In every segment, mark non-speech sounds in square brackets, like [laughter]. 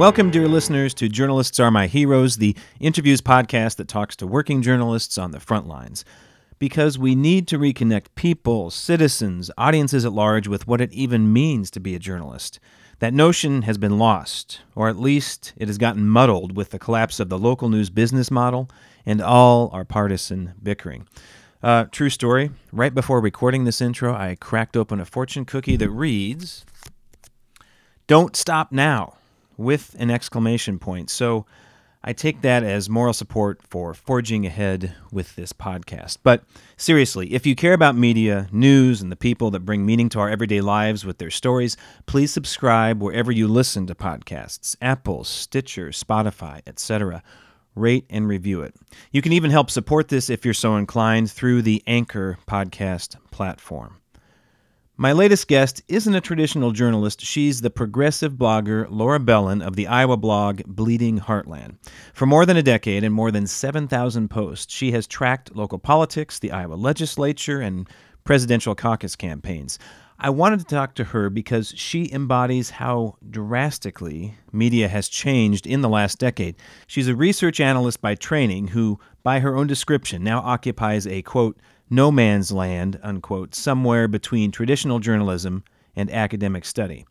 Welcome, dear listeners, to Journalists Are My Heroes, the interviews podcast that talks to working journalists on the front lines. Because we need to reconnect people, citizens, audiences at large with what it even means to be a journalist. That notion has been lost, or at least it has gotten muddled with the collapse of the local news business model and all our partisan bickering. Uh, true story. Right before recording this intro, I cracked open a fortune cookie that reads, Don't stop now with an exclamation point. So I take that as moral support for forging ahead with this podcast. But seriously, if you care about media, news, and the people that bring meaning to our everyday lives with their stories, please subscribe wherever you listen to podcasts Apple, Stitcher, Spotify, etc. Rate and review it. You can even help support this if you're so inclined through the Anchor podcast platform. My latest guest isn't a traditional journalist. She's the progressive blogger Laura Belin of the Iowa blog Bleeding Heartland. For more than a decade and more than 7,000 posts, she has tracked local politics, the Iowa legislature, and presidential caucus campaigns. I wanted to talk to her because she embodies how drastically media has changed in the last decade. She's a research analyst by training who, by her own description, now occupies a quote, no man's land, unquote, somewhere between traditional journalism and academic study.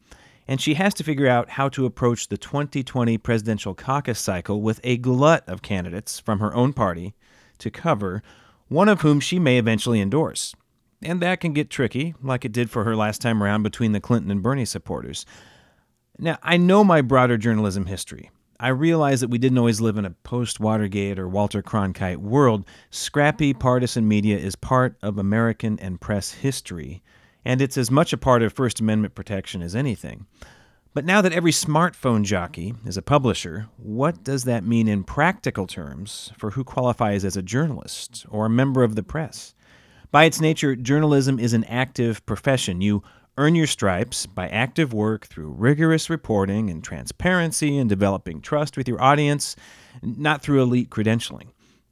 And she has to figure out how to approach the 2020 presidential caucus cycle with a glut of candidates from her own party to cover, one of whom she may eventually endorse. And that can get tricky, like it did for her last time around between the Clinton and Bernie supporters. Now, I know my broader journalism history. I realize that we didn't always live in a post Watergate or Walter Cronkite world. Scrappy partisan media is part of American and press history, and it's as much a part of First Amendment protection as anything. But now that every smartphone jockey is a publisher, what does that mean in practical terms for who qualifies as a journalist or a member of the press? By its nature, journalism is an active profession. You Earn your stripes by active work through rigorous reporting and transparency and developing trust with your audience, not through elite credentialing.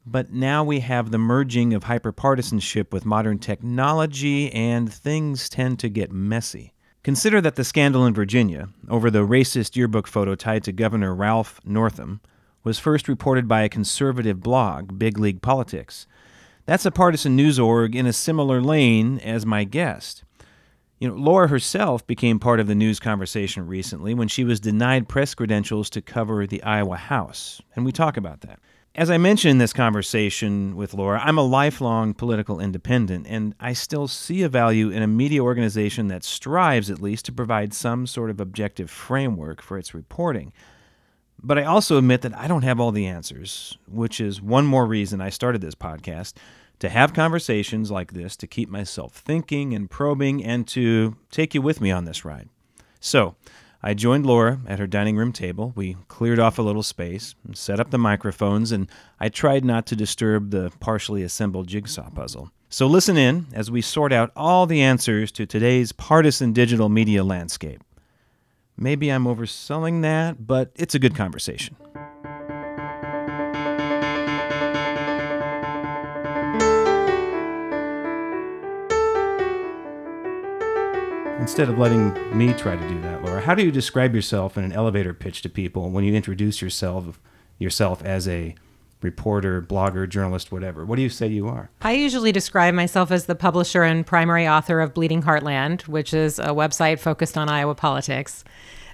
But now we have the merging of hyperpartisanship with modern technology, and things tend to get messy. Consider that the scandal in Virginia over the racist yearbook photo tied to Governor Ralph Northam was first reported by a conservative blog, Big League Politics. That's a partisan news org in a similar lane as my guest. You know, Laura herself became part of the news conversation recently when she was denied press credentials to cover the Iowa House, and we talk about that. As I mentioned in this conversation with Laura, I'm a lifelong political independent, and I still see a value in a media organization that strives, at least, to provide some sort of objective framework for its reporting. But I also admit that I don't have all the answers, which is one more reason I started this podcast to have conversations like this, to keep myself thinking and probing, and to take you with me on this ride. So, I joined Laura at her dining room table. We cleared off a little space, set up the microphones, and I tried not to disturb the partially assembled jigsaw puzzle. So, listen in as we sort out all the answers to today's partisan digital media landscape. Maybe I'm overselling that, but it's a good conversation. Instead of letting me try to do that, Laura, how do you describe yourself in an elevator pitch to people when you introduce yourself yourself as a reporter, blogger, journalist, whatever? What do you say you are? I usually describe myself as the publisher and primary author of Bleeding Heartland, which is a website focused on Iowa politics.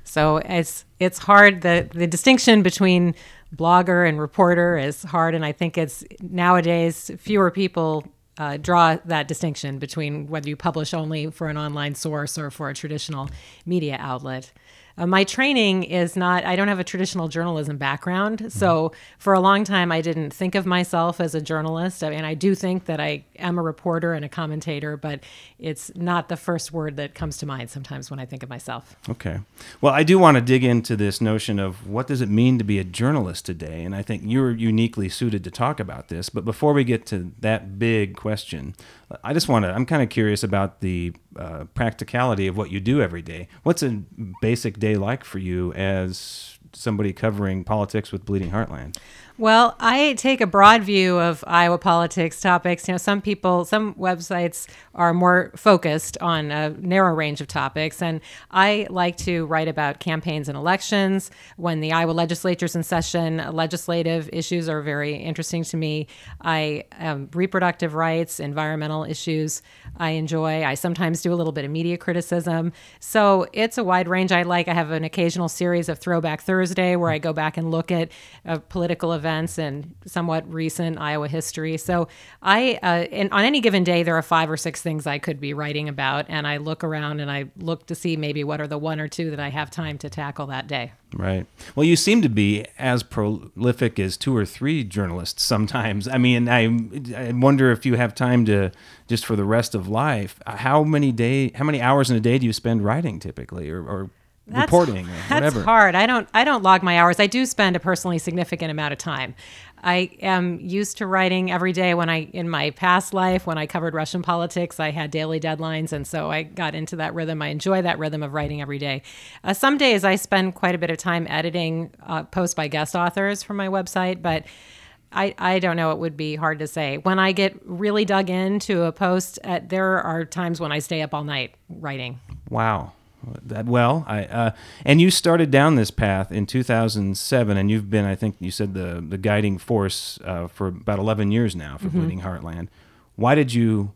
So it's it's hard the the distinction between blogger and reporter is hard and I think it's nowadays fewer people uh, draw that distinction between whether you publish only for an online source or for a traditional media outlet. Uh, my training is not, I don't have a traditional journalism background. Mm-hmm. So for a long time, I didn't think of myself as a journalist. I mean, I do think that I am a reporter and a commentator, but it's not the first word that comes to mind sometimes when I think of myself. Okay. Well, I do want to dig into this notion of what does it mean to be a journalist today? And I think you're uniquely suited to talk about this. But before we get to that big question, I just want to, I'm kind of curious about the uh, practicality of what you do every day. What's a basic day like for you as somebody covering politics with Bleeding Heartland? Well, I take a broad view of Iowa politics topics. You know, some people, some websites are more focused on a narrow range of topics, and I like to write about campaigns and elections. When the Iowa legislature's in session, legislative issues are very interesting to me. I um, reproductive rights, environmental issues. I enjoy. I sometimes do a little bit of media criticism. So it's a wide range I like. I have an occasional series of Throwback Thursday where I go back and look at uh, political events events and somewhat recent Iowa history. So I, uh, in, on any given day, there are five or six things I could be writing about, and I look around and I look to see maybe what are the one or two that I have time to tackle that day. Right. Well, you seem to be as prolific as two or three journalists sometimes. I mean, I, I wonder if you have time to just for the rest of life. How many day, how many hours in a day do you spend writing typically, or, or that's, reporting or whatever. That's hard. I don't I don't log my hours. I do spend a personally significant amount of time. I am used to writing every day when I in my past life when I covered Russian politics, I had daily deadlines and so I got into that rhythm. I enjoy that rhythm of writing every day. Uh, some days I spend quite a bit of time editing uh, posts by guest authors for my website, but I, I don't know. It would be hard to say. When I get really dug into a post, uh, there are times when I stay up all night writing. Wow that well. I uh, and you started down this path in 2007, and you've been, I think, you said the the guiding force uh, for about 11 years now for mm-hmm. Bleeding Heartland. Why did you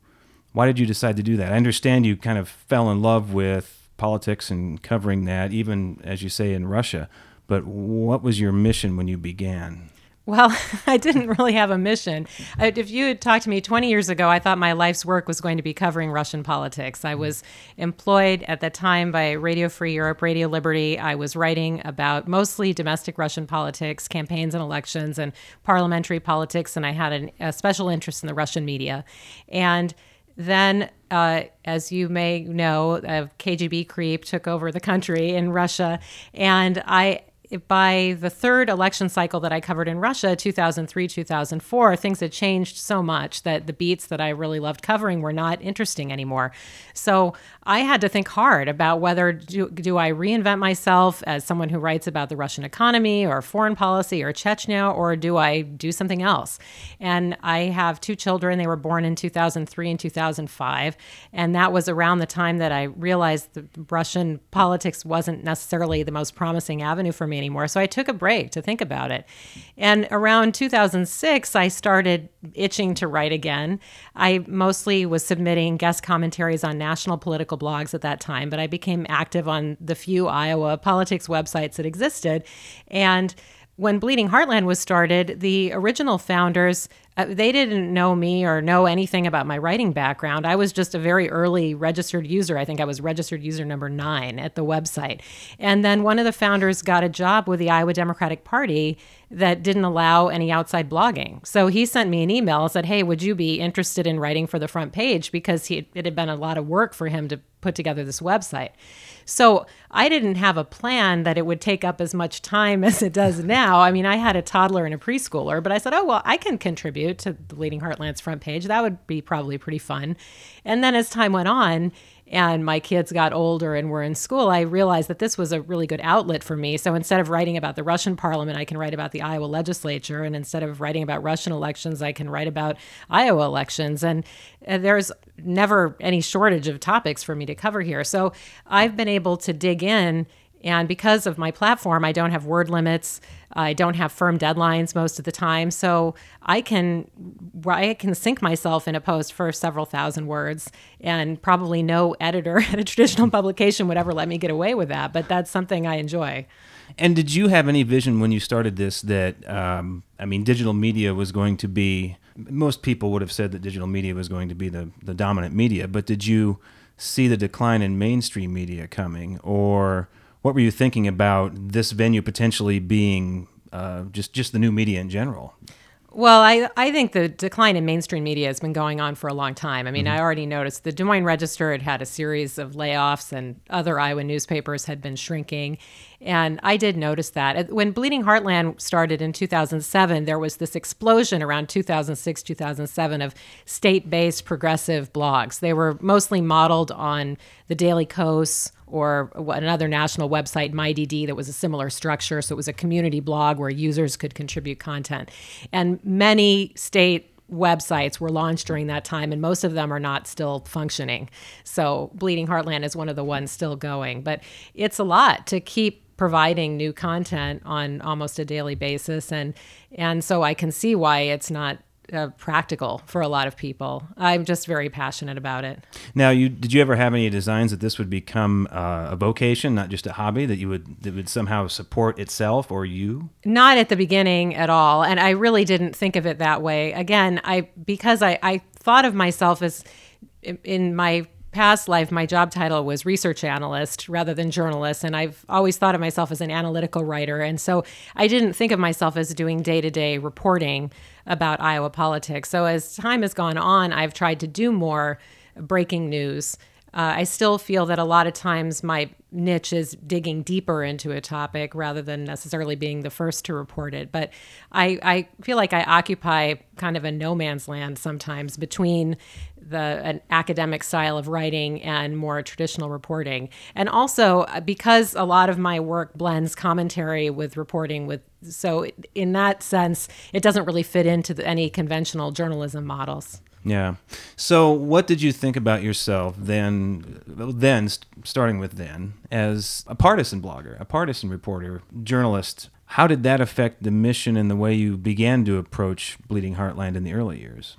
Why did you decide to do that? I understand you kind of fell in love with politics and covering that, even as you say in Russia. But what was your mission when you began? Well, [laughs] I didn't really have a mission. If you had talked to me 20 years ago, I thought my life's work was going to be covering Russian politics. I was employed at the time by Radio Free Europe, Radio Liberty. I was writing about mostly domestic Russian politics, campaigns and elections, and parliamentary politics, and I had an, a special interest in the Russian media. And then, uh, as you may know, uh, KGB creep took over the country in Russia, and I by the third election cycle that I covered in Russia, 2003, 2004, things had changed so much that the beats that I really loved covering were not interesting anymore. So I had to think hard about whether do, do I reinvent myself as someone who writes about the Russian economy or foreign policy or Chechnya, or do I do something else? And I have two children. They were born in 2003 and 2005. And that was around the time that I realized that Russian politics wasn't necessarily the most promising avenue for me anymore. So I took a break to think about it. And around 2006, I started itching to write again. I mostly was submitting guest commentaries on national political blogs at that time, but I became active on the few Iowa politics websites that existed. And when Bleeding Heartland was started, the original founders uh, they didn't know me or know anything about my writing background. I was just a very early registered user. I think I was registered user number nine at the website. And then one of the founders got a job with the Iowa Democratic Party that didn't allow any outside blogging. So he sent me an email and said, Hey, would you be interested in writing for the front page? Because he, it had been a lot of work for him to put together this website. So I didn't have a plan that it would take up as much time [laughs] as it does now. I mean, I had a toddler and a preschooler, but I said, oh, well, I can contribute to the Bleeding Heartland's front page. That would be probably pretty fun. And then as time went on, and my kids got older and were in school, I realized that this was a really good outlet for me. So instead of writing about the Russian parliament, I can write about the Iowa legislature. And instead of writing about Russian elections, I can write about Iowa elections. And there's never any shortage of topics for me to cover here. So I've been able to dig in and because of my platform, I don't have word limits. I don't have firm deadlines most of the time, so I can I can sink myself in a post for several thousand words, and probably no editor [laughs] at a traditional publication would ever let me get away with that. But that's something I enjoy. And did you have any vision when you started this that um, I mean, digital media was going to be? Most people would have said that digital media was going to be the the dominant media, but did you see the decline in mainstream media coming, or what were you thinking about this venue potentially being uh, just just the new media in general? Well, I, I think the decline in mainstream media has been going on for a long time. I mean, mm-hmm. I already noticed the Des Moines Register had had a series of layoffs, and other Iowa newspapers had been shrinking. And I did notice that. When Bleeding Heartland started in 2007, there was this explosion around 2006, 2007 of state based progressive blogs. They were mostly modeled on the Daily Kos or another national website, MyDD, that was a similar structure. So it was a community blog where users could contribute content. And many state websites were launched during that time, and most of them are not still functioning. So Bleeding Heartland is one of the ones still going. But it's a lot to keep providing new content on almost a daily basis and and so I can see why it's not uh, practical for a lot of people. I'm just very passionate about it. Now, you did you ever have any designs that this would become uh, a vocation, not just a hobby that you would that would somehow support itself or you? Not at the beginning at all, and I really didn't think of it that way. Again, I because I I thought of myself as in my past life, my job title was research analyst rather than journalist. And I've always thought of myself as an analytical writer. And so I didn't think of myself as doing day to day reporting about Iowa politics. So as time has gone on, I've tried to do more breaking news. Uh, I still feel that a lot of times my niche is digging deeper into a topic rather than necessarily being the first to report it. But I, I feel like I occupy kind of a no man's land sometimes between the an academic style of writing and more traditional reporting. And also uh, because a lot of my work blends commentary with reporting with so in that sense it doesn't really fit into the, any conventional journalism models. Yeah. So, what did you think about yourself then? Then, starting with then, as a partisan blogger, a partisan reporter, journalist. How did that affect the mission and the way you began to approach Bleeding Heartland in the early years?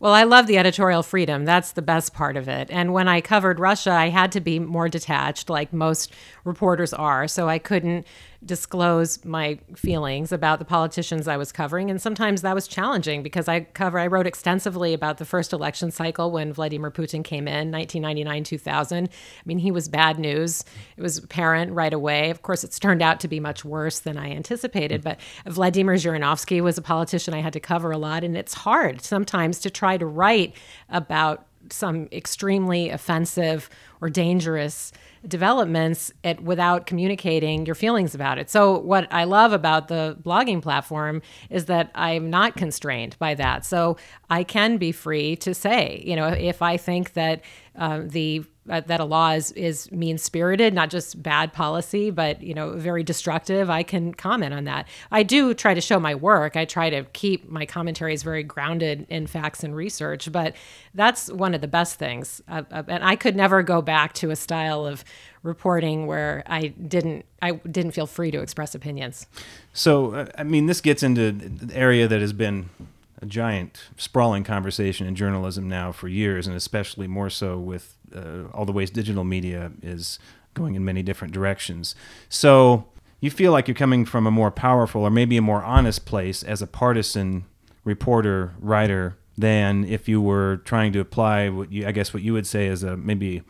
Well, I love the editorial freedom. That's the best part of it. And when I covered Russia, I had to be more detached, like most reporters are. So I couldn't disclose my feelings about the politicians I was covering. And sometimes that was challenging because I cover I wrote extensively about the first election cycle when Vladimir Putin came in, 1999, 2000. I mean, he was bad news. It was apparent right away. Of course, it's turned out to be much worse than I anticipated. But Vladimir Zhirinovsky was a politician I had to cover a lot. And it's hard sometimes to try to write about some extremely offensive or dangerous developments it, without communicating your feelings about it. So, what I love about the blogging platform is that I'm not constrained by that. So, I can be free to say, you know, if I think that uh, the that a law is is mean spirited, not just bad policy, but you know very destructive. I can comment on that. I do try to show my work. I try to keep my commentaries very grounded in facts and research. But that's one of the best things. Uh, uh, and I could never go back to a style of reporting where I didn't I didn't feel free to express opinions. So uh, I mean, this gets into an area that has been a giant sprawling conversation in journalism now for years, and especially more so with uh, all the ways digital media is going in many different directions. So you feel like you're coming from a more powerful or maybe a more honest place as a partisan reporter writer than if you were trying to apply what you I guess what you would say is a maybe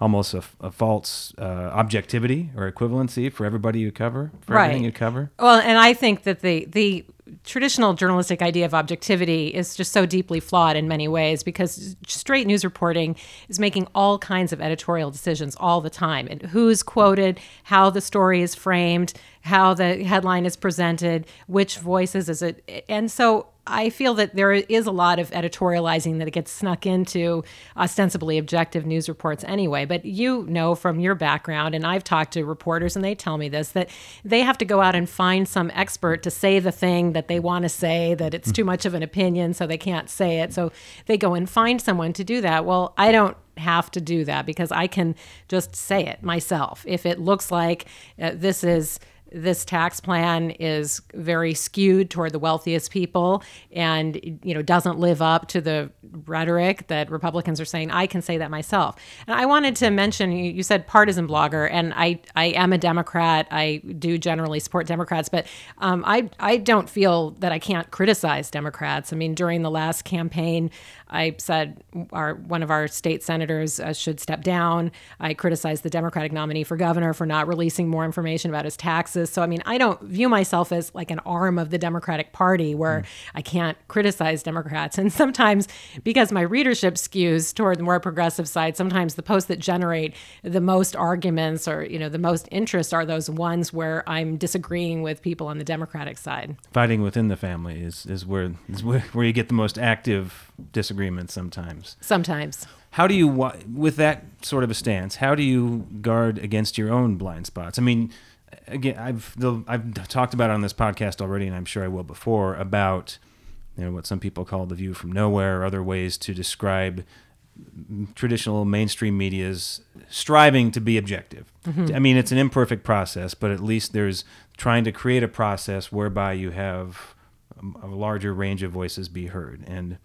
almost a, a false uh, objectivity or equivalency for everybody you cover for right. everything you cover. Well, and I think that the the traditional journalistic idea of objectivity is just so deeply flawed in many ways because straight news reporting is making all kinds of editorial decisions all the time and who's quoted, how the story is framed, how the headline is presented, which voices is it. And so I feel that there is a lot of editorializing that gets snuck into ostensibly objective news reports anyway. But you know from your background, and I've talked to reporters and they tell me this, that they have to go out and find some expert to say the thing that they want to say, that it's too much of an opinion, so they can't say it. So they go and find someone to do that. Well, I don't have to do that because I can just say it myself. If it looks like uh, this is this tax plan is very skewed toward the wealthiest people and you know doesn't live up to the rhetoric that Republicans are saying. I can say that myself. And I wanted to mention you said partisan blogger, and I I am a Democrat. I do generally support Democrats, but um, I I don't feel that I can't criticize Democrats. I mean, during the last campaign, I said our one of our state senators uh, should step down. I criticized the Democratic nominee for governor for not releasing more information about his taxes. So, I mean, I don't view myself as like an arm of the Democratic Party where mm. I can't criticize Democrats. [laughs] And sometimes, because my readership skews toward the more progressive side, sometimes the posts that generate the most arguments or, you know, the most interest are those ones where I'm disagreeing with people on the Democratic side. Fighting within the family is, is, where, is where, where you get the most active disagreements sometimes. Sometimes. How do you, with that sort of a stance, how do you guard against your own blind spots? I mean, again, I've I've talked about it on this podcast already, and I'm sure I will before about you know what some people call the view from nowhere, or other ways to describe traditional mainstream media's striving to be objective. Mm-hmm. I mean, it's an imperfect process, but at least there's trying to create a process whereby you have a larger range of voices be heard and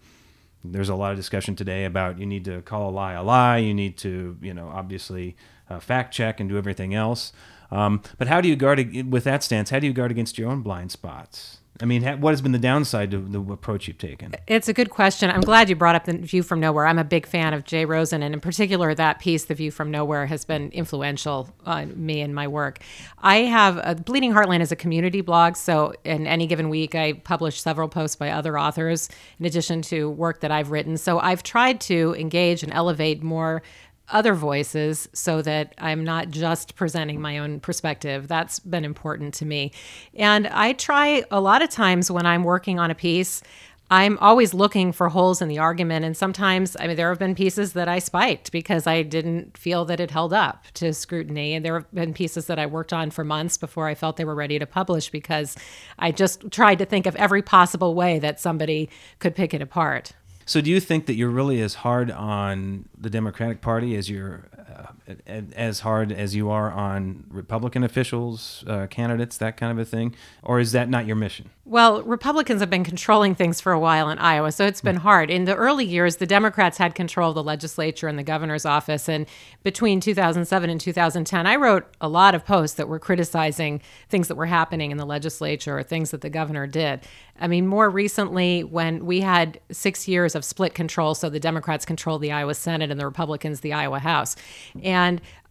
there's a lot of discussion today about you need to call a lie a lie. You need to, you know, obviously uh, fact check and do everything else. Um, but how do you guard with that stance? How do you guard against your own blind spots? I mean, what has been the downside to the approach you've taken? It's a good question. I'm glad you brought up the view from nowhere. I'm a big fan of Jay Rosen, and in particular, that piece, "The View from Nowhere," has been influential on me and my work. I have a, Bleeding Heartland is a community blog, so in any given week, I publish several posts by other authors in addition to work that I've written. So I've tried to engage and elevate more other voices so that I'm not just presenting my own perspective. That's been important to me. And I try a lot of times when I'm working on a piece, I'm always looking for holes in the argument. And sometimes, I mean, there have been pieces that I spiked because I didn't feel that it held up to scrutiny. And there have been pieces that I worked on for months before I felt they were ready to publish because I just tried to think of every possible way that somebody could pick it apart. So, do you think that you're really as hard on the Democratic Party as you're uh, as hard as you are on Republican officials, uh, candidates, that kind of a thing, or is that not your mission? Well, Republicans have been controlling things for a while in Iowa, so it's been hard. In the early years, the Democrats had control of the legislature and the governor's office. And between 2007 and 2010, I wrote a lot of posts that were criticizing things that were happening in the legislature or things that the governor did. I mean, more recently, when we had six years of split control, so the Democrats controlled the Iowa Senate and the Republicans the Iowa House. And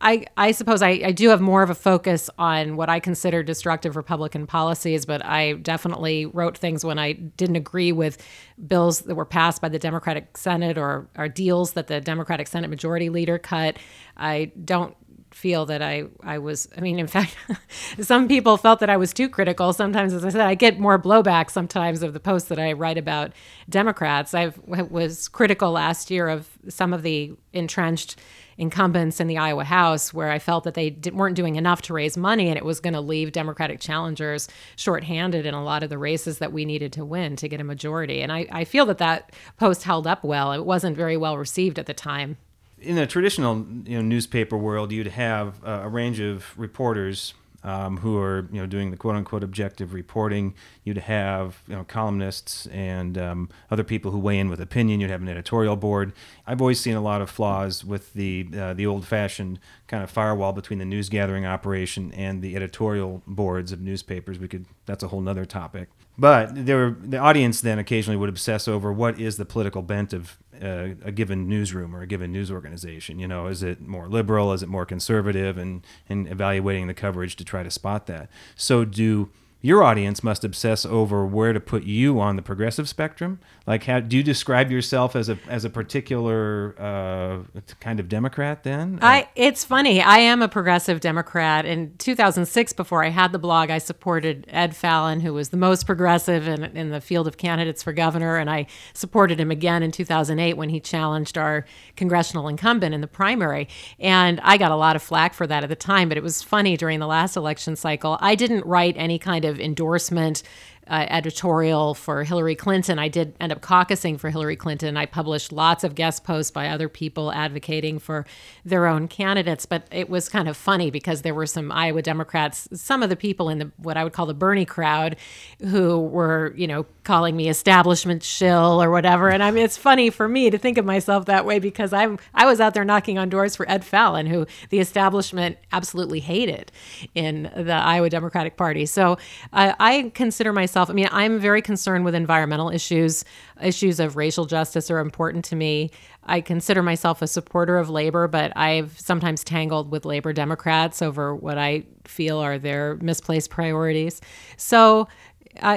I, I suppose I, I do have more of a focus on what I consider destructive Republican policies, but I definitely wrote things when I didn't agree with bills that were passed by the Democratic Senate or, or deals that the Democratic Senate Majority Leader cut. I don't feel that I, I was, I mean, in fact, [laughs] some people felt that I was too critical. Sometimes, as I said, I get more blowback sometimes of the posts that I write about Democrats. I was critical last year of some of the entrenched incumbents in the Iowa House where I felt that they weren't doing enough to raise money and it was going to leave Democratic challengers shorthanded in a lot of the races that we needed to win to get a majority. And I, I feel that that post held up well. It wasn't very well received at the time. In the traditional you know, newspaper world, you'd have uh, a range of reporters um, who are you know doing the quote unquote objective reporting. You'd have you know columnists and um, other people who weigh in with opinion. You'd have an editorial board. I've always seen a lot of flaws with the uh, the old fashioned kind of firewall between the news gathering operation and the editorial boards of newspapers. We could that's a whole nother topic. But there, the audience then occasionally would obsess over what is the political bent of uh, a given newsroom or a given news organization. You know, is it more liberal? Is it more conservative? And and evaluating the coverage to try to spot that. So do your audience must obsess over where to put you on the progressive spectrum. Like, how do you describe yourself as a as a particular uh, kind of Democrat? Then I it's funny. I am a progressive Democrat. In 2006, before I had the blog, I supported Ed Fallon, who was the most progressive in in the field of candidates for governor, and I supported him again in 2008 when he challenged our congressional incumbent in the primary. And I got a lot of flack for that at the time, but it was funny during the last election cycle. I didn't write any kind of endorsement uh, editorial for Hillary Clinton. I did end up caucusing for Hillary Clinton. I published lots of guest posts by other people advocating for their own candidates. But it was kind of funny because there were some Iowa Democrats, some of the people in the what I would call the Bernie crowd, who were you know calling me establishment shill or whatever. And I mean, it's funny for me to think of myself that way because I'm I was out there knocking on doors for Ed Fallon, who the establishment absolutely hated in the Iowa Democratic Party. So uh, I consider myself myself. I mean, I'm very concerned with environmental issues. Issues of racial justice are important to me. I consider myself a supporter of labor, but I've sometimes tangled with labor Democrats over what I feel are their misplaced priorities. So,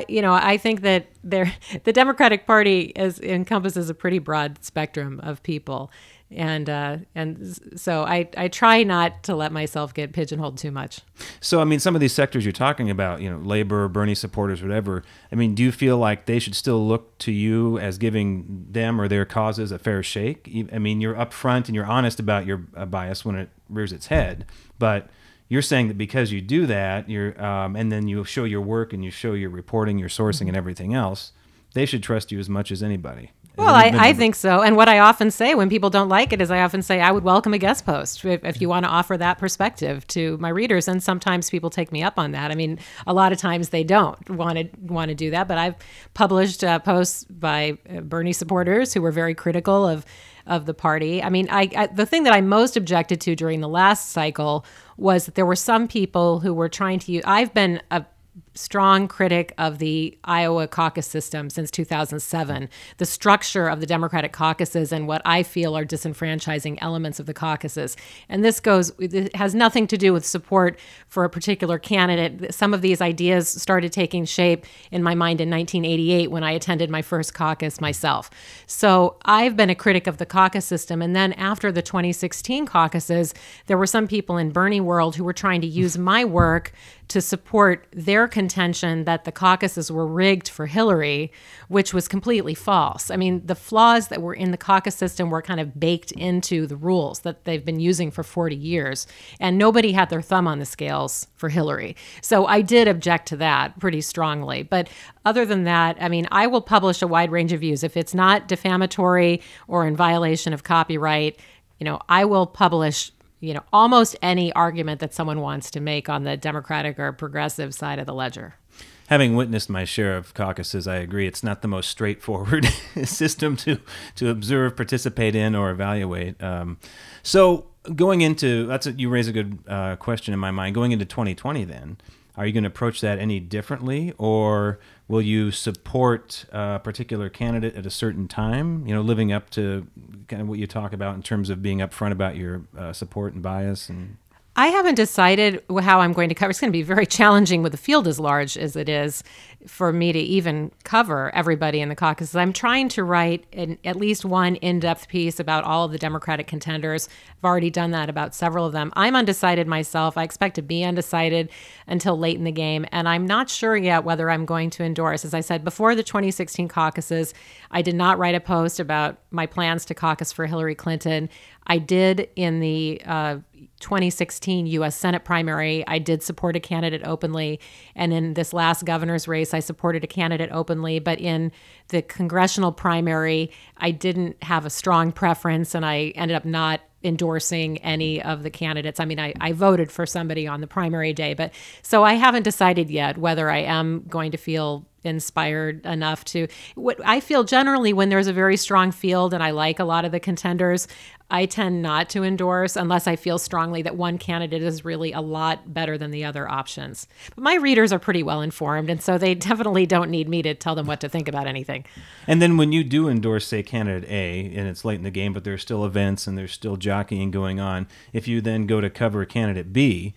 you know, I think that there, [laughs] the Democratic Party is, encompasses a pretty broad spectrum of people, and uh, and so I I try not to let myself get pigeonholed too much. So I mean, some of these sectors you're talking about, you know, labor, Bernie supporters, whatever. I mean, do you feel like they should still look to you as giving them or their causes a fair shake? I mean, you're upfront and you're honest about your uh, bias when it rears its head, but you're saying that because you do that, you're um, and then you show your work and you show your reporting, your sourcing, mm-hmm. and everything else, they should trust you as much as anybody. Well, I, I think so. And what I often say when people don't like it is I often say I would welcome a guest post if, if you want to offer that perspective to my readers. And sometimes people take me up on that. I mean, a lot of times they don't want to want to do that. But I've published uh, posts by uh, Bernie supporters who were very critical of of the party. I mean, I, I, the thing that I most objected to during the last cycle was that there were some people who were trying to use. I've been a strong critic of the Iowa caucus system since 2007. The structure of the Democratic caucuses and what I feel are disenfranchising elements of the caucuses. And this goes, it has nothing to do with support for a particular candidate. Some of these ideas started taking shape in my mind in 1988 when I attended my first caucus myself. So I've been a critic of the caucus system. And then after the 2016 caucuses, there were some people in Bernie world who were trying to use my work to support their contention that the caucuses were rigged for Hillary, which was completely false. I mean, the flaws that were in the caucus system were kind of baked into the rules that they've been using for 40 years, and nobody had their thumb on the scales for Hillary. So I did object to that pretty strongly. But other than that, I mean, I will publish a wide range of views. If it's not defamatory or in violation of copyright, you know, I will publish you know, almost any argument that someone wants to make on the Democratic or progressive side of the ledger. Having witnessed my share of caucuses, I agree it's not the most straightforward [laughs] system to to observe, participate in, or evaluate. Um, so, going into that's a, you raise a good uh, question in my mind. Going into 2020, then, are you going to approach that any differently, or will you support a particular candidate at a certain time? You know, living up to kind of what you talk about in terms of being upfront about your uh, support and bias and I haven't decided how I'm going to cover. It's going to be very challenging with the field as large as it is for me to even cover everybody in the caucuses. I'm trying to write an, at least one in depth piece about all of the Democratic contenders. I've already done that about several of them. I'm undecided myself. I expect to be undecided until late in the game. And I'm not sure yet whether I'm going to endorse. As I said, before the 2016 caucuses, I did not write a post about my plans to caucus for Hillary Clinton. I did in the uh, 2016 US Senate primary, I did support a candidate openly. And in this last governor's race, I supported a candidate openly. But in the congressional primary, I didn't have a strong preference and I ended up not endorsing any of the candidates. I mean, I, I voted for somebody on the primary day, but so I haven't decided yet whether I am going to feel inspired enough to what I feel generally when there's a very strong field and I like a lot of the contenders, I tend not to endorse unless I feel strongly that one candidate is really a lot better than the other options. But my readers are pretty well informed, and so they [laughs] definitely don't need me to tell them what to think about anything. And then when you do endorse, say, candidate A, and it's late in the game, but there's still events and there's still jockeying going on, if you then go to cover candidate B,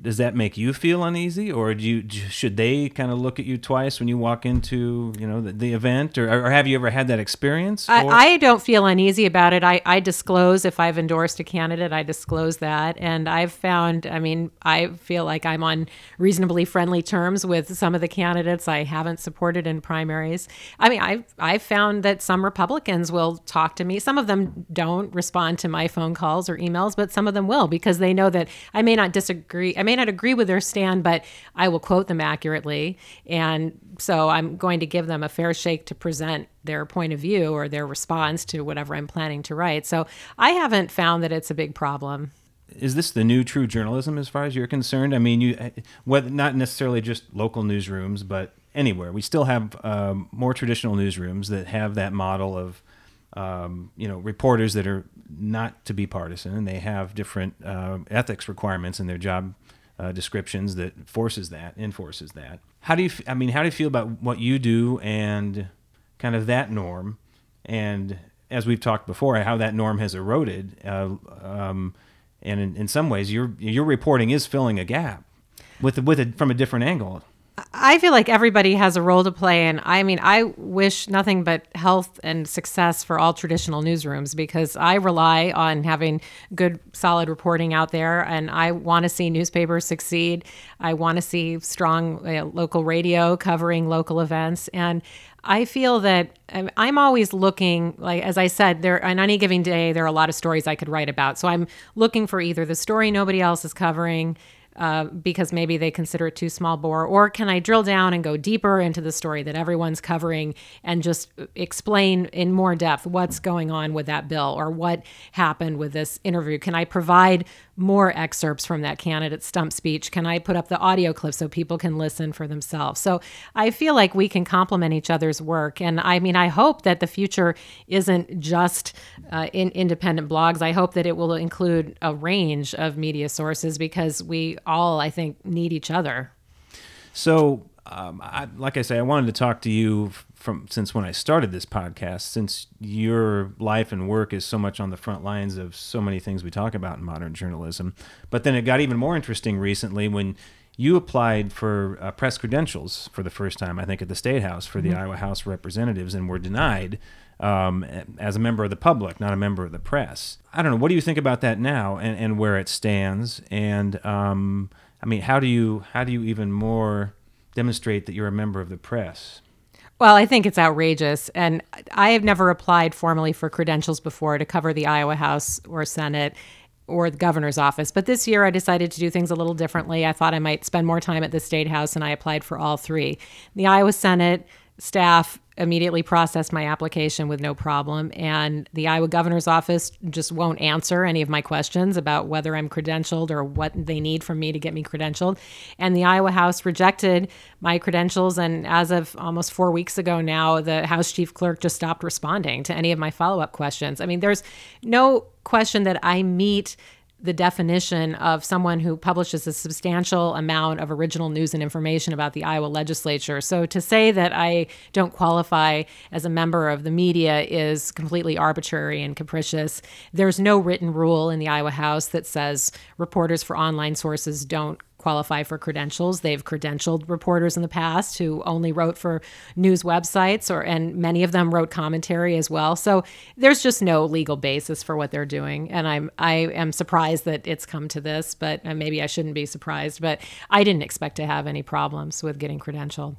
does that make you feel uneasy, or do you should they kind of look at you twice when you walk into you know the, the event, or, or have you ever had that experience? I, I, don't feel uneasy about it. I, I disclose if I've endorsed a candidate, I disclose that, and I've found. I mean, I feel like I'm on reasonably friendly terms with some of the candidates I haven't supported in primaries. I mean, I've I've found that some Republicans will talk to me. Some of them don't respond to my phone calls or emails, but some of them will because they know that I may not disagree I may not agree with their stand, but I will quote them accurately. And so I'm going to give them a fair shake to present their point of view or their response to whatever I'm planning to write. So I haven't found that it's a big problem. Is this the new true journalism as far as you're concerned? I mean, you, whether not necessarily just local newsrooms, but anywhere. We still have um, more traditional newsrooms that have that model of um, you know, reporters that are not to be partisan, and they have different uh, ethics requirements in their job uh, descriptions that forces that, enforces that. How do you? I mean, how do you feel about what you do and kind of that norm? And as we've talked before, how that norm has eroded. Uh, um, and in, in some ways, your your reporting is filling a gap with with it from a different angle. I feel like everybody has a role to play. And I mean, I wish nothing but health and success for all traditional newsrooms because I rely on having good, solid reporting out there. And I want to see newspapers succeed. I want to see strong uh, local radio covering local events. And I feel that um, I'm always looking, like as I said, there on any given day there are a lot of stories I could write about. So I'm looking for either the story nobody else is covering, uh, because maybe they consider it too small bore? Or can I drill down and go deeper into the story that everyone's covering and just explain in more depth what's going on with that bill or what happened with this interview? Can I provide more excerpts from that candidate stump speech? Can I put up the audio clip so people can listen for themselves? So I feel like we can complement each other's work. And I mean, I hope that the future isn't just uh, in independent blogs. I hope that it will include a range of media sources because we all, I think, need each other. So, um, I, like I say, I wanted to talk to you from since when I started this podcast, since your life and work is so much on the front lines of so many things we talk about in modern journalism. But then it got even more interesting recently when you applied for uh, press credentials for the first time, I think, at the State House for the Iowa House of Representatives, and were denied um, as a member of the public, not a member of the press. I don't know. What do you think about that now, and, and where it stands? And um, I mean, how do you how do you even more demonstrate that you're a member of the press? Well, I think it's outrageous. And I have never applied formally for credentials before to cover the Iowa House or Senate or the governor's office. But this year I decided to do things a little differently. I thought I might spend more time at the State House, and I applied for all three. The Iowa Senate staff immediately processed my application with no problem. And the Iowa governor's office just won't answer any of my questions about whether I'm credentialed or what they need from me to get me credentialed. And the Iowa House rejected my credentials. And as of almost four weeks ago now, the House chief clerk just stopped responding to any of my follow up questions. I mean, there's no question that I meet the definition of someone who publishes a substantial amount of original news and information about the Iowa legislature. So to say that I don't qualify as a member of the media is completely arbitrary and capricious. There's no written rule in the Iowa House that says reporters for online sources don't qualify for credentials. They've credentialed reporters in the past who only wrote for news websites or and many of them wrote commentary as well. So there's just no legal basis for what they're doing and I'm I am surprised that it's come to this, but uh, maybe I shouldn't be surprised, but I didn't expect to have any problems with getting credentialed.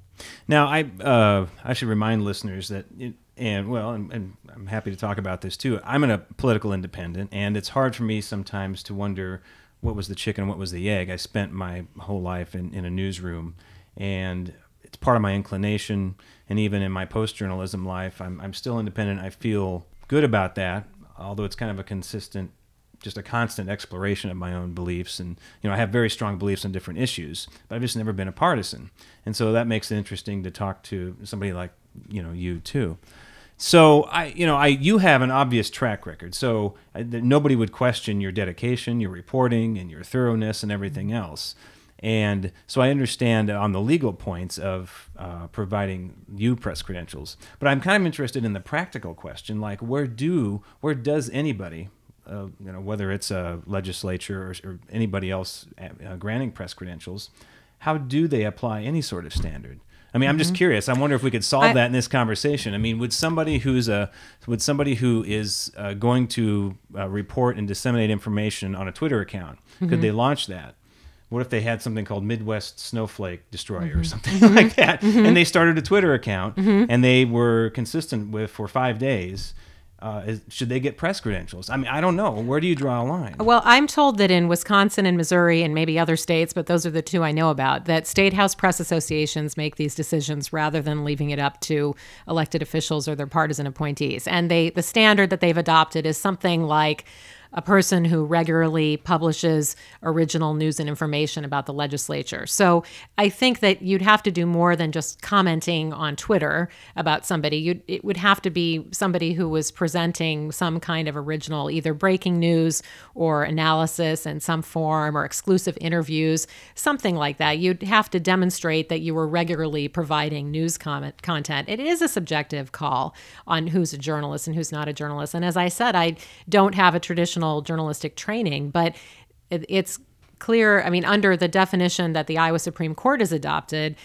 Now, I uh, I should remind listeners that, it, and well, and, and I'm happy to talk about this too. I'm a political independent, and it's hard for me sometimes to wonder what was the chicken, what was the egg. I spent my whole life in, in a newsroom, and it's part of my inclination. And even in my post journalism life, I'm I'm still independent. I feel good about that, although it's kind of a consistent just a constant exploration of my own beliefs and you know i have very strong beliefs on different issues but i've just never been a partisan and so that makes it interesting to talk to somebody like you know you too so i you know i you have an obvious track record. So I, nobody would question your dedication your reporting and your thoroughness and everything else. And so I understand on the legal points of uh, providing you press credentials, but I'm kind of interested in the practical question, like where do, where does anybody, uh, you know, whether it's a legislature or, or anybody else uh, granting press credentials, how do they apply any sort of standard? I mean, I'm just mm-hmm. curious. I wonder if we could solve I- that in this conversation. I mean, would somebody who's a would somebody who is uh, going to uh, report and disseminate information on a Twitter account could mm-hmm. they launch that? What if they had something called Midwest Snowflake Destroyer or mm-hmm. something [laughs] like that, and they started a Twitter account and they were consistent with for five days? Uh, is, should they get press credentials? I mean, I don't know. Where do you draw a line? Well, I'm told that in Wisconsin and Missouri and maybe other states, but those are the two I know about, that state house press associations make these decisions rather than leaving it up to elected officials or their partisan appointees. And they the standard that they've adopted is something like a person who regularly publishes original news and information about the legislature. So I think that you'd have to do more than just commenting on Twitter about somebody. You'd, it would have to be somebody who was presenting some kind of original, either breaking news or analysis in some form or exclusive interviews, something like that. You'd have to demonstrate that you were regularly providing news comment, content. It is a subjective call on who's a journalist and who's not a journalist. And as I said, I don't have a traditional journalistic training, but it, it's clear. I mean, under the definition that the Iowa Supreme Court has adopted,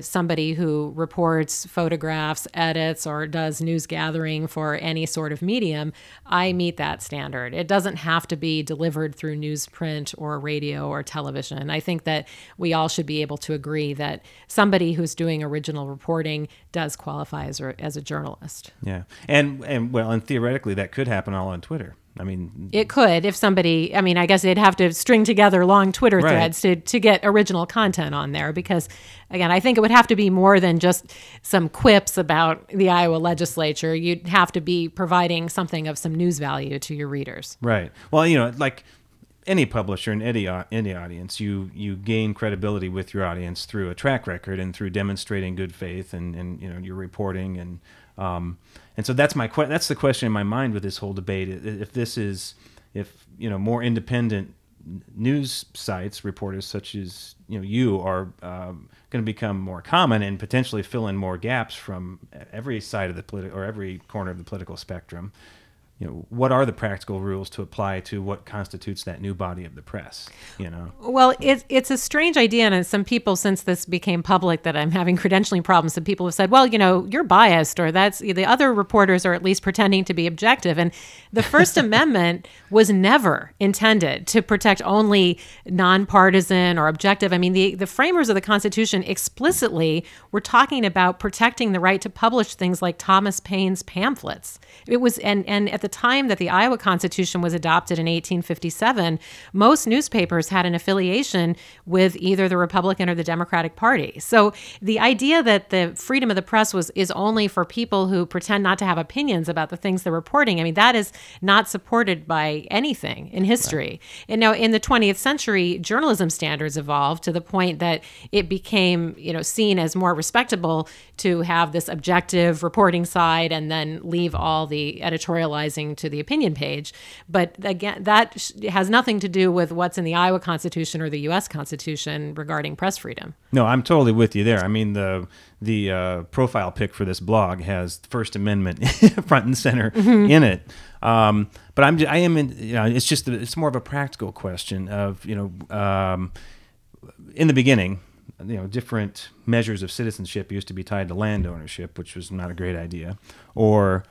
somebody who reports photographs, edits, or does news gathering for any sort of medium, I meet that standard. It doesn't have to be delivered through newsprint or radio or television. I think that we all should be able to agree that somebody who's doing original reporting does qualify as as a journalist. Yeah, and and well, and theoretically, that could happen all on Twitter. I mean, it could if somebody. I mean, I guess they'd have to string together long Twitter Right. threads to to get original content on there because, again, I think it would have to be more than just some quips about the Iowa legislature. You'd have to be providing something of some news value to your readers. Right. Well, you know, like any publisher in any any audience, you you gain credibility with your audience through a track record and through demonstrating good faith and and you know your reporting and um and so that's my que- that's the question in my mind with this whole debate. If this is if you know more independent news sites, reporters such as you know you are um, going to become more common and potentially fill in more gaps from every side of the political or every corner of the political spectrum you know what are the practical rules to apply to what constitutes that new body of the press you know Well, it's it's a strange idea, and some people, since this became public, that I'm having credentialing problems. Some people have said, "Well, you know, you're biased, or that's the other reporters are at least pretending to be objective." And the First [laughs] Amendment was never intended to protect only nonpartisan or objective. I mean, the the framers of the Constitution explicitly were talking about protecting the right to publish things like Thomas Paine's pamphlets. It was, and and at the time that the Iowa Constitution was adopted in 1857, most newspapers had an affiliation with either the Republican or the Democratic Party. So the idea that the freedom of the press was is only for people who pretend not to have opinions about the things they're reporting, I mean that is not supported by anything in history. And now in the 20th century, journalism standards evolved to the point that it became, you know, seen as more respectable to have this objective reporting side and then leave all the editorializing to the opinion page. But again, that sh- has nothing to do with what's in the Iowa Constitution or the U.S. Constitution regarding press freedom. no i'm totally with you there i mean the the uh, profile pic for this blog has first amendment [laughs] front and center in it um, but i'm i am in you know it's just it's more of a practical question of you know um, in the beginning, you know, different measures of citizenship used to be tied to land ownership, which was not a great idea, or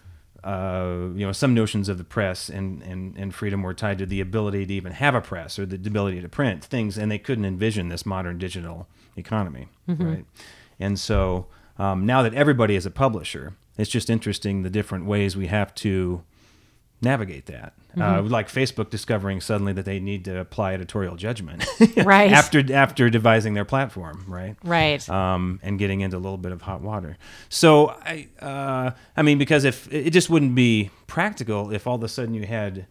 uh, you know, some notions of the press and, and, and freedom were tied to the ability to even have a press or the ability to print things, and they couldn't envision this modern digital economy, right? And so um, now that everybody is a publisher, it's just interesting the different ways we have to navigate that. Uh, like Facebook discovering suddenly that they need to apply editorial judgment [laughs] Right. after after devising their platform, right? Right. Um, and getting into a little bit of hot water. So I, uh, I mean, because if it just wouldn't be practical if all of a sudden you had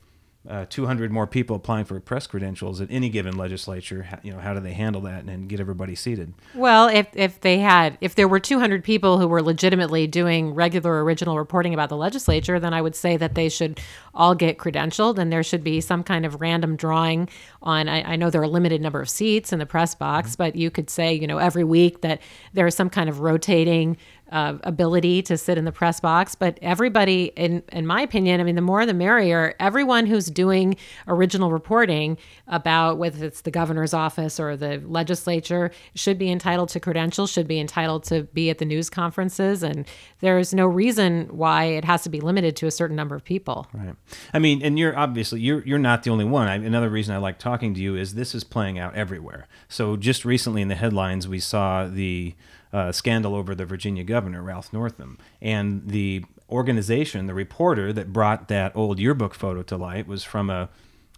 uh, 200 more people applying for press credentials at any given legislature, how, you know, how do they handle that and get everybody seated? Well, if if they had if there were 200 people who were legitimately doing regular original reporting about the legislature, then I would say that they should all get credentialed and there should be some kind of random drawing on I, I know there are a limited number of seats in the press box, but you could say, you know, every week that there is some kind of rotating uh, ability to sit in the press box. But everybody, in in my opinion, I mean, the more the merrier. Everyone who's doing original reporting about whether it's the governor's office or the legislature should be entitled to credentials, should be entitled to be at the news conferences, and there's no reason why it has to be limited to a certain number of people. Right. I mean, and you're obviously you're you're not the only one. I, another reason I like talking to you is this is playing out everywhere. So just recently in the headlines, we saw the uh, scandal over the Virginia governor Ralph Northam, and the organization, the reporter that brought that old yearbook photo to light was from a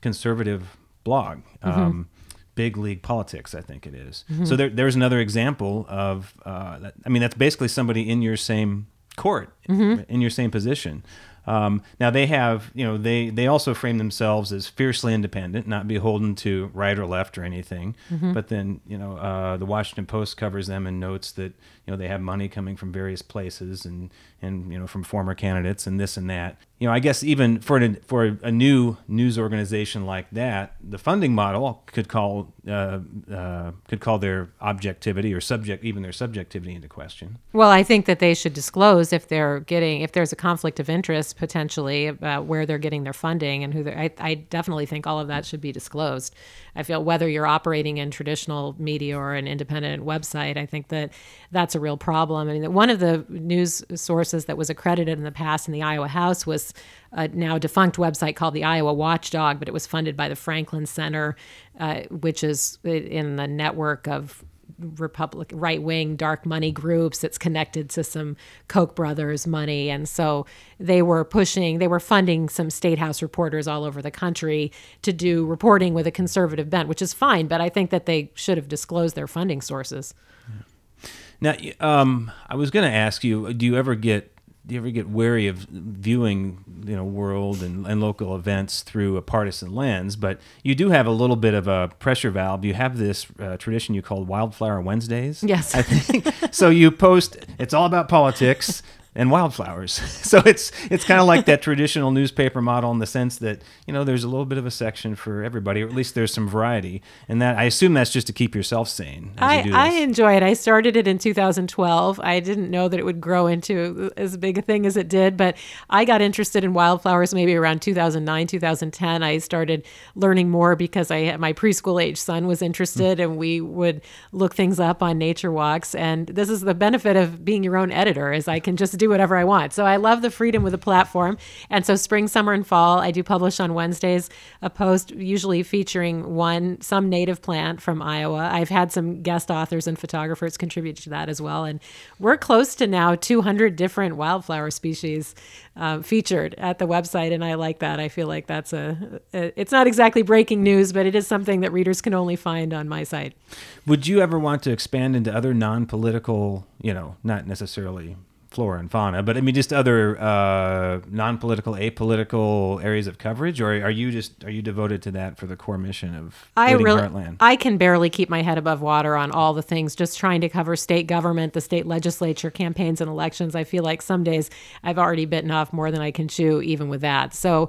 conservative blog. Um, Big League Politics, I think it is. So there, there's another example of, uh, that, I mean, that's basically somebody in your same court in your same position. Um, now they have, you know, they they also frame themselves as fiercely independent, not beholden to right or left or anything. But then, you know, uh, the Washington Post covers them and notes that you know they have money coming from various places and and you know from former candidates and this and that. You know, I guess even for an, for a new news organization like that, the funding model could call uh, uh, could call their objectivity or subject even their subjectivity into question. Well, I think that they should disclose if they're getting if there's a conflict of interest potentially about where they're getting their funding and who. I, I definitely think all of that should be disclosed. I feel whether you're operating in traditional media or an independent website, I think that that's a real problem. I mean, one of the news sources that was accredited in the past in the Iowa House was a now defunct website called the Iowa Watchdog, but it was funded by the Franklin Center, uh, which is in the network of Republic right wing dark money groups. that's connected to some Koch brothers money, and so they were pushing, they were funding some state house reporters all over the country to do reporting with a conservative bent, which is fine. But I think that they should have disclosed their funding sources. Now, um, I was going to ask you: Do you ever get do you ever get wary of viewing you know world and, and local events through a partisan lens? But you do have a little bit of a pressure valve. You have this uh, tradition you call Wildflower Wednesdays. Yes, I think so. You post. It's all about politics [laughs] and wildflowers. [laughs] So it's it's kind of like that traditional newspaper model in the sense that you know there's a little bit of a section for everybody, or at least there's some variety. And that I assume that's just to keep yourself sane. I, I enjoy it. I started it in 2012. I didn't know that it would grow into as big a thing as it did, but I got interested in wildflowers maybe around 2009, 2010. I started learning more because I my preschool age son was interested, mm-hmm. and we would look things up on nature walks. And this is the benefit of being your own editor, is I can just do whatever I want. So I love the freedom with the platform. And so spring, summer, and fall, I do publish on Wednesdays a post usually featuring one some native plant from Iowa. I've had some guest authors and photographers contribute to that as well. And we're close to now 200 different wildflower species uh, featured at the website, and I like that. I feel like that's a, a it's not exactly breaking news, but it is something that readers can only find on my site. Would you ever want to expand into other non-political, you know, not necessarily flora and fauna, but I mean just other uh, non-political, apolitical areas of coverage, or are you just are you devoted to that for the core mission of Bleeding Heartland? I can barely keep my head above water on all the things. Just trying to cover state government, the state legislature, campaigns, and elections. I feel like some days I've already bitten off more than I can chew, even with that. So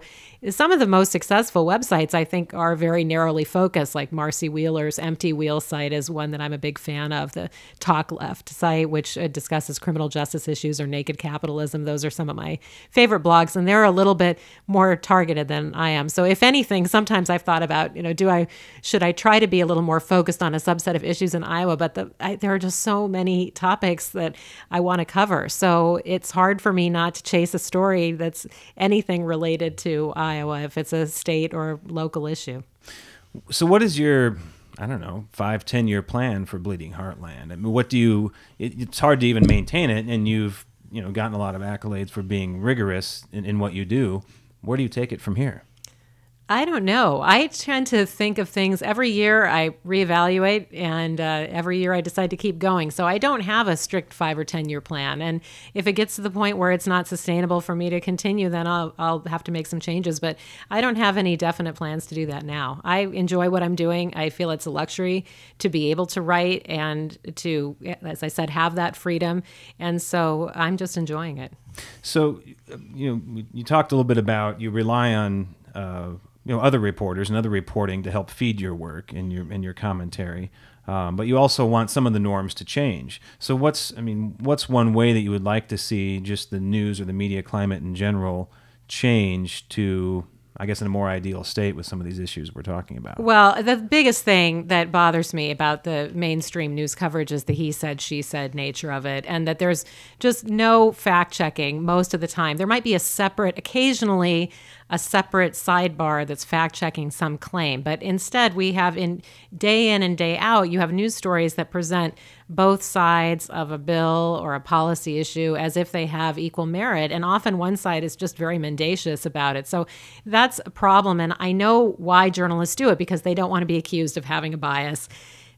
some of the most successful websites I think are very narrowly focused, like Marcy Wheeler's Empty Wheel site is one that I'm a big fan of. The Talk Left site, which uh, discusses criminal justice issues or naked capitalism, those are some of my favorite blogs, and they're a little bit more targeted than I am. So if anything, sometimes I've thought about, you know, do I should I try to be a little more focused on a subset of issues in Iowa? But the, I, there are just so many topics that I want to cover, so it's hard for me not to chase a story that's anything related to. Iowa if it's a state or local issue. So, what is your I don't know, five, ten year plan for Bleeding Heartland? I mean, what do you? It, it's hard to even maintain it, and you've you know gotten a lot of accolades for being rigorous in, in what you do. Where do you take it from here? I don't know. I tend to think of things every year. I reevaluate, and uh, every year I decide to keep going. So I don't have a strict five or ten year plan. And if it gets to the point where it's not sustainable for me to continue, then I'll I'll have to make some changes. But I don't have any definite plans to do that now. I enjoy what I'm doing. I feel it's a luxury to be able to write and to, as I said, have that freedom. And so I'm just enjoying it. So, you know, you talked a little bit about you rely on. Uh, you know other reporters and other reporting to help feed your work and your and your commentary. Um, but you also want some of the norms to change. So what's I mean, what's one way that you would like to see just the news or the media climate in general change to I guess, in a more ideal state with some of these issues we're talking about. Well, the biggest thing that bothers me about the mainstream news coverage is the he said, she said nature of it, and that there's just no fact checking most of the time. There might be a separate, occasionally, a separate sidebar that's fact checking some claim, but instead we have in day in and day out, you have news stories that present both sides of a bill or a policy issue as if they have equal merit. And often one side is just very mendacious about it. So that's a problem. And I know why journalists do it because they don't want to be accused of having a bias.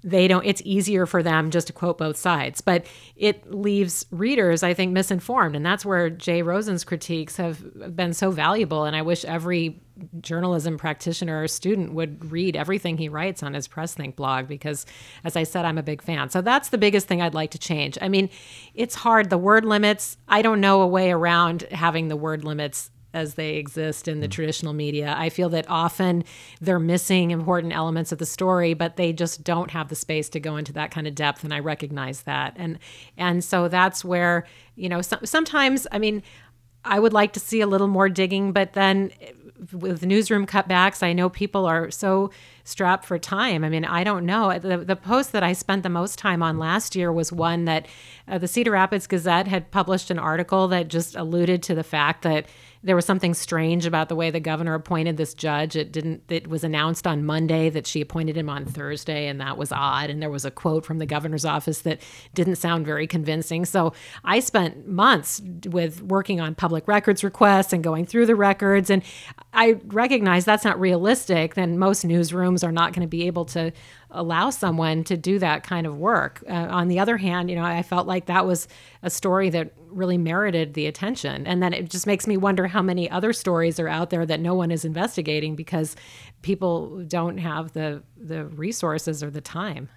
They don't it's easier for them just to quote both sides but it leaves readers i think misinformed and that's where jay rosen's critiques have been so valuable and i wish every journalism practitioner or student would read everything he writes on his PressThink blog because, as I said, I'm a big fan. So that's the biggest thing I'd like to change. I mean, it's hard. The word limits, I don't know a way around having the word limits as they exist in the mm. traditional media. I feel that often they're missing important elements of the story, but they just don't have the space to go into that kind of depth, and I recognize that. And and so that's where you know so, sometimes I mean. I would like to see a little more digging, but then with newsroom cutbacks, I know people are so strapped for time. I mean, I don't know. The, the post that I spent the most time on last year was one that uh, the Cedar Rapids Gazette had published an article that just alluded to the fact that there was something strange about the way the governor appointed this judge. It didn't. It was announced on Monday that she appointed him on Thursday, and that was odd. And there was a quote from the governor's office that didn't sound very convincing. So I spent months with working on public records requests and going through the records, and I recognize that's not realistic. Then most newsrooms are not going to be able to allow someone to do that kind of work. Uh, on the other hand, you know, I felt like that was a story that really merited the attention. And then it just makes me wonder how many other stories are out there that no one is investigating because people don't have the the resources or the time.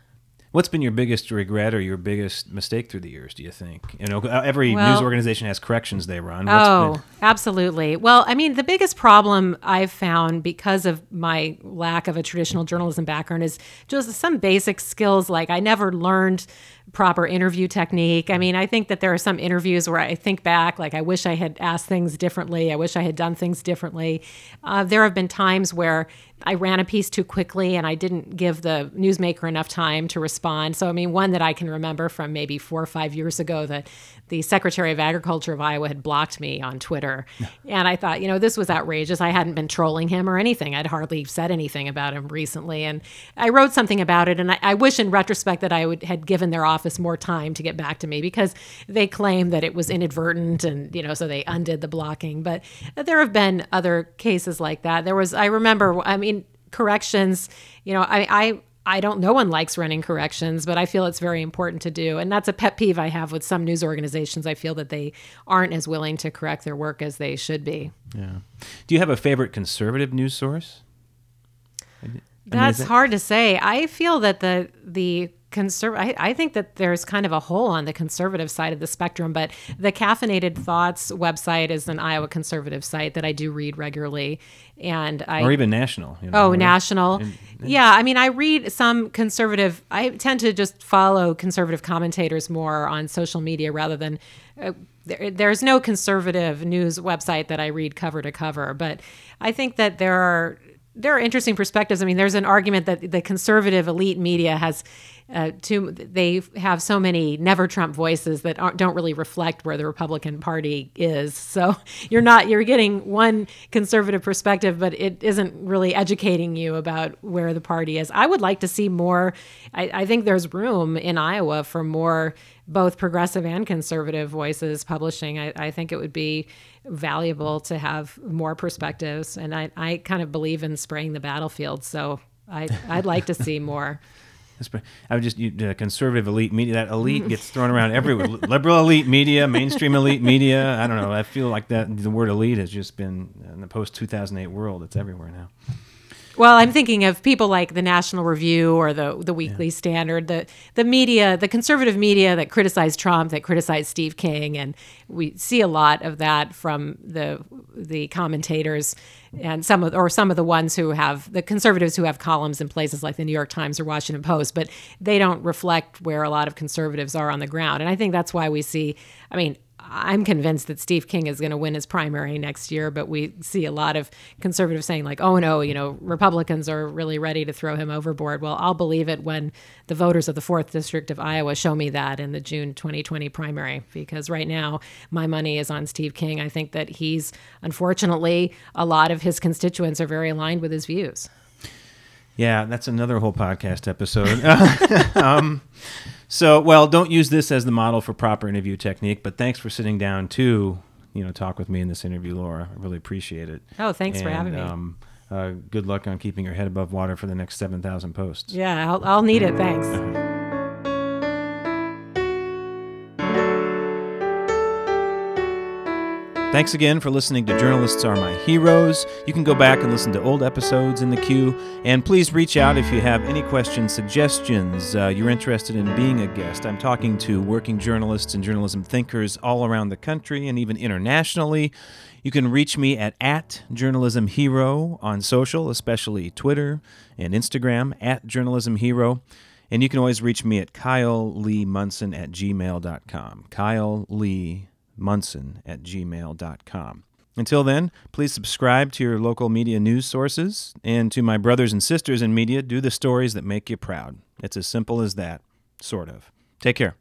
What's been your biggest regret or your biggest mistake through the years? Do you think? You know, uh, every well, news organization has corrections they run. What's oh, been... absolutely. Well, I mean, the biggest problem I've found because of my lack of a traditional journalism background is just some basic skills. Like I never learned proper interview technique. I mean, I think that there are some interviews where I think back, like, I wish I had asked things differently. I wish I had done things differently. Uh, there have been times where I ran a piece too quickly and I didn't give the newsmaker enough time to respond. So, I mean, one that I can remember from maybe four or five years ago that the Secretary of Agriculture of Iowa had blocked me on Twitter. [laughs] and I thought, you know, this was outrageous. I hadn't been trolling him or anything. I'd hardly said anything about him recently. And I wrote something about it. And I, I wish in retrospect that I would had given their office more time to get back to me because they claim that it was inadvertent and, you know, so they undid the blocking. But there have been other cases like that. There was, I remember, I mean, corrections, you know, I, I I don't, no one likes running corrections, but I feel it's very important to do. And that's a pet peeve I have with some news organizations. I feel that they aren't as willing to correct their work as they should be. Yeah. Do you have a favorite conservative news source? I mean, that's that- hard to say. I feel that the, the conserv- I, I, think that there's kind of a hole on the conservative side of the spectrum, but the Caffeinated Thoughts website is an Iowa conservative site that I do read regularly, and I or even national. You know, oh, national. And, and, yeah, I mean, I read some conservative. I tend to just follow conservative commentators more on social media rather than. Uh, there, there's no conservative news website that I read cover to cover, but I think that there are there are interesting perspectives. I mean, there's an argument that the conservative elite media has uh, too. They have so many never Trump voices that don't really reflect where the Republican Party is. So [laughs] you're not you're getting one conservative perspective, but it isn't really educating you about where the party is. I would like to see more. I, I think there's room in Iowa for more both progressive and conservative voices publishing. I, I think it would be valuable to have more perspectives. And I, I kind of believe in spraying the battlefield. So I, I'd like to see more. [laughs] I would just you, uh, conservative elite media. That elite gets thrown around everywhere. Liberal elite media, mainstream elite media. I don't know. I feel like that the word elite has just been in the post two thousand eight world. It's everywhere now. Well, I'm thinking of people like the National Review or the the Weekly yeah. Standard, the the media, the conservative media that criticize Trump, that criticize Steve King, and we see a lot of that from the the commentators and some of or some of the ones who have the conservatives who have columns in places like the New York Times or Washington Post, but they don't reflect where a lot of conservatives are on the ground. And I think that's why we see. I mean, I'm convinced that Steve King is going to win his primary next year, but we see a lot of conservatives saying, like, oh no, you know, Republicans are really ready to throw him overboard. Well, I'll believe it when the voters of the 4th District of Iowa show me that in the June 2020 primary, because right now my money is on Steve King. I think that he's, unfortunately, a lot of his constituents are very aligned with his views. Yeah, that's another whole podcast episode. [laughs] um, so, well, don't use this as the model for proper interview technique, but thanks for sitting down to, you know, talk with me in this interview, Laura. I really appreciate it. Oh, thanks and, for having me. Um, uh, good luck on keeping your head above water for the next 7,000 posts. Yeah, I'll, I'll need it. Thanks. [laughs] Thanks again for listening to Journalists Are My Heroes. You can go back and listen to old episodes in the queue. And please reach out if you have any questions, suggestions, uh, you're interested in being a guest. I'm talking to working journalists and journalism thinkers all around the country and even internationally. You can reach me at, at Journalism Hero on social, especially Twitter and Instagram, at Journalism Hero. And you can always reach me at Kyle Lee Munson at gmail.com. Kyle Lee munson at gmail.com. Until then, please subscribe to your local media news sources, and to my brothers and sisters in media, do the stories that make you proud. It's as simple as that, sort of. Take care.